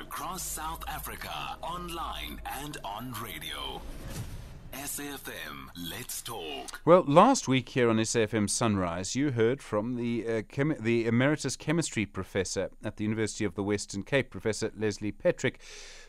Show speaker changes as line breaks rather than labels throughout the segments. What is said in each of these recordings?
across South Africa, online and on radio. SAFM, let's talk.
Well, last week here on SAFM Sunrise, you heard from the uh, chemi- the emeritus chemistry professor at the University of the Western Cape, Professor Leslie Petrik,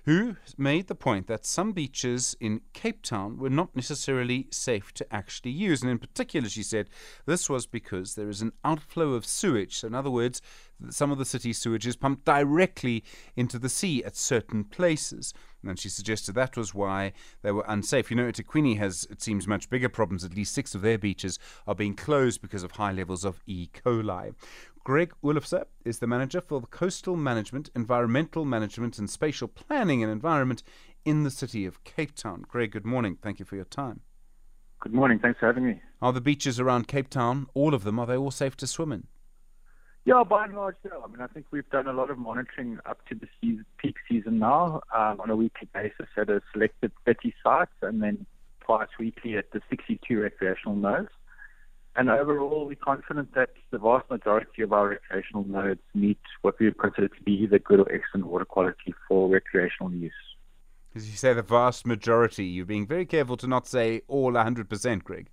who made the point that some beaches in Cape Town were not necessarily safe to actually use. And in particular, she said this was because there is an outflow of sewage. So, in other words, some of the city's sewage is pumped directly into the sea at certain places. And she suggested that was why they were unsafe. You know, eThekwini has, it seems, much bigger problems. At least six of their beaches are being closed because of high levels of E. coli. Greg Oelofse is the manager for the coastal management, environmental management, and spatial planning and environment in the city of Cape Town. Greg, good morning. Thank you for your time.
Good morning. Thanks for having me.
Are the beaches around Cape Town, all of them, are they all safe to swim in?
Yeah, by and large, so. I mean, I think we've done a lot of monitoring up to the season, peak season now um, on a weekly basis at a selected 30 sites and then twice weekly at the 62 recreational nodes. And overall, we're confident that the vast majority of our recreational nodes meet what we would consider to be either good or excellent water quality for recreational use.
As you say, the vast majority, you're being very careful to not say all 100%, Greg.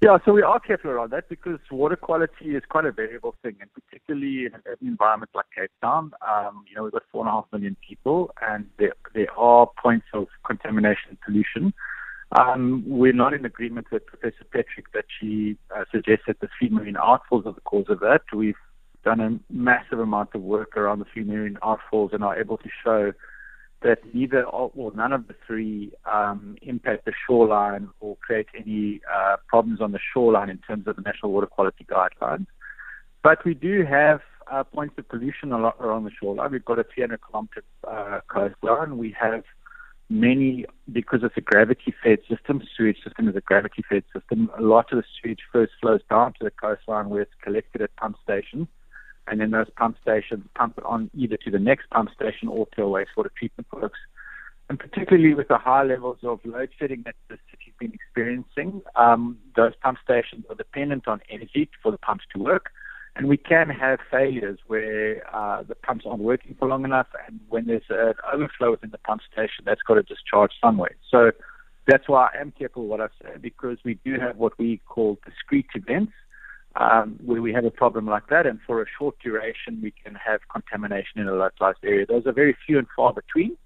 Yeah, so we are careful around that because water quality is quite a variable thing, and particularly in an urban environment like Cape Town, um, you know, we've got four and a half million people, and there, there are points of contamination and pollution. Um, we're not in agreement with Professor Petrik that she uh, suggests that the three marine outfalls are the cause of that. We've done a massive amount of work around the three marine outfalls and are able to show that neither or none of the three um, impact the shoreline or create any uh, problems on the shoreline in terms of the national water quality guidelines. But we do have uh, points of pollution along the shoreline. We've got a 300 kilometer uh, coastline. We have many, because it's a gravity fed system, sewage system is a gravity fed system. A lot of the sewage first flows down to the coastline where it's collected at pump stations and then those pump stations pump it on either to the next pump station or to a wastewater treatment works. And particularly with the high levels of load shedding that the city's been experiencing, um, those pump stations are dependent on energy for the pumps to work. And we can have failures where uh, the pumps aren't working for long enough, and when there's an overflow within the pump station, that's got to discharge somewhere. So that's why I am careful what I say, because we do have what we call discrete events um, where we have a problem like that, and for a short duration, we can have contamination in a localized area. Those are very few and far between,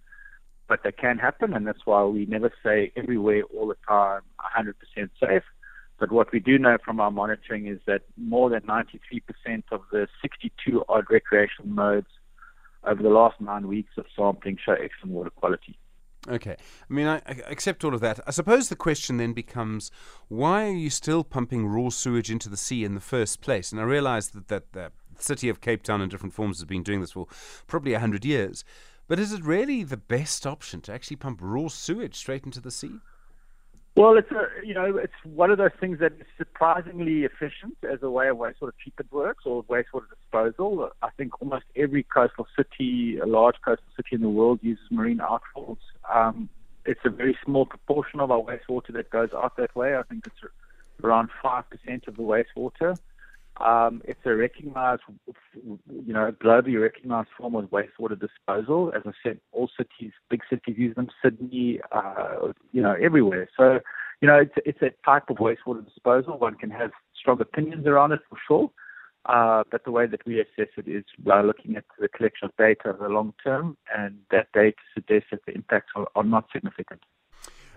but they can happen, and that's why we never say everywhere all the time 100% safe. But what we do know from our monitoring is that more than 93% of the 62 odd recreational nodes over the last nine weeks of sampling show excellent water quality.
Okay. I mean, I, I, accept all of that. I suppose the question then becomes why are you still pumping raw sewage into the sea in the first place? And I realize that, that the city of Cape Town in different forms has been doing this for probably 100 years. But is it really the best option to actually pump raw sewage straight into the sea?
Well, it's a you know it's one of those things that is surprisingly efficient as a way of wastewater treatment works or wastewater disposal. I think almost every coastal city, a large coastal city in the world, uses marine outfalls. Um, it's a very small proportion of our wastewater that goes out that way. I think it's around five percent of the wastewater. Um, it's a recognized, you know, globally recognized form of wastewater disposal. As I said, all cities, big cities use them. Sydney, uh, you know, everywhere. So, you know, it's it's a type of wastewater disposal. One can have strong opinions around it for sure. Uh, but the way that we assess it is by looking at the collection of data over the long term, and that data suggests that the impacts are, are not significant.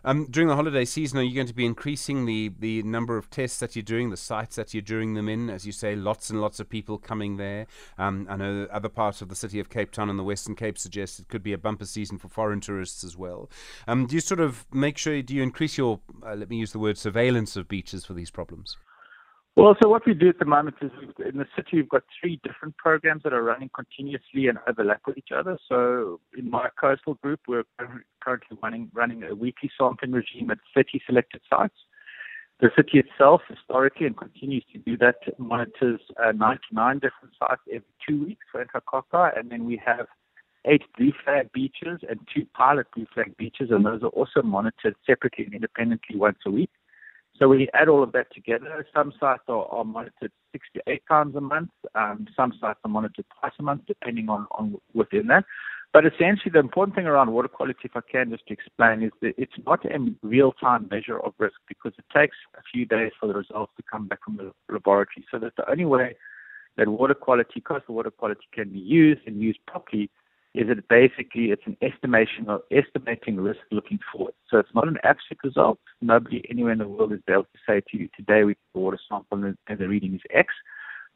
Um, during the holiday season, are you going to be increasing the, the number of tests that you're doing, the sites that you're doing them in? As you say, lots and lots of people coming there. Um, I know other parts of the city of Cape Town and the Western Cape suggest it could be a bumper season for foreign tourists as well. Um, do you sort of make sure, do you increase your, uh, let me use the word, surveillance of beaches for these problems?
Well, so what we do at the moment is in the city we've got three different programs that are running continuously and overlap with each other. So in my coastal group, we're currently running running a weekly sampling regime at 30 selected sites. The city itself, historically, and continues to do that, monitors uh, 99 different sites every two weeks for Enterococci, and then we have eight blue flag beaches and two pilot blue flag beaches, and those are also monitored separately and independently once a week. So we add all of that together. Some sites are, are monitored six to eight times a month. Um, some sites are monitored twice a month, depending on, on within that. But essentially, the important thing around water quality, if I can just explain, is that it's not a real-time measure of risk because it takes a few days for the results to come back from the laboratory. So that the only way that water quality, coastal water quality, can be used and used properly is that basically it's an estimation of estimating risk looking forward. So it's not an absolute result. Nobody anywhere in the world is able to say to you today we took a water sample and the reading is X.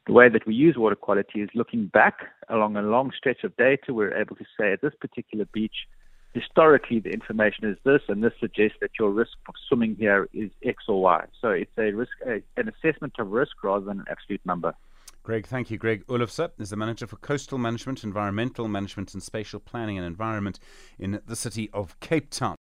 The way that we use water quality is looking back along a long stretch of data. We're able to say at this particular beach, historically the information is this, and this suggests that your risk of swimming here is X or Y. So it's a risk, a, an assessment of risk rather than an absolute number.
Greg, thank you. Greg Oelofse is the manager for coastal management, environmental management, and spatial planning and environment in the city of Cape Town.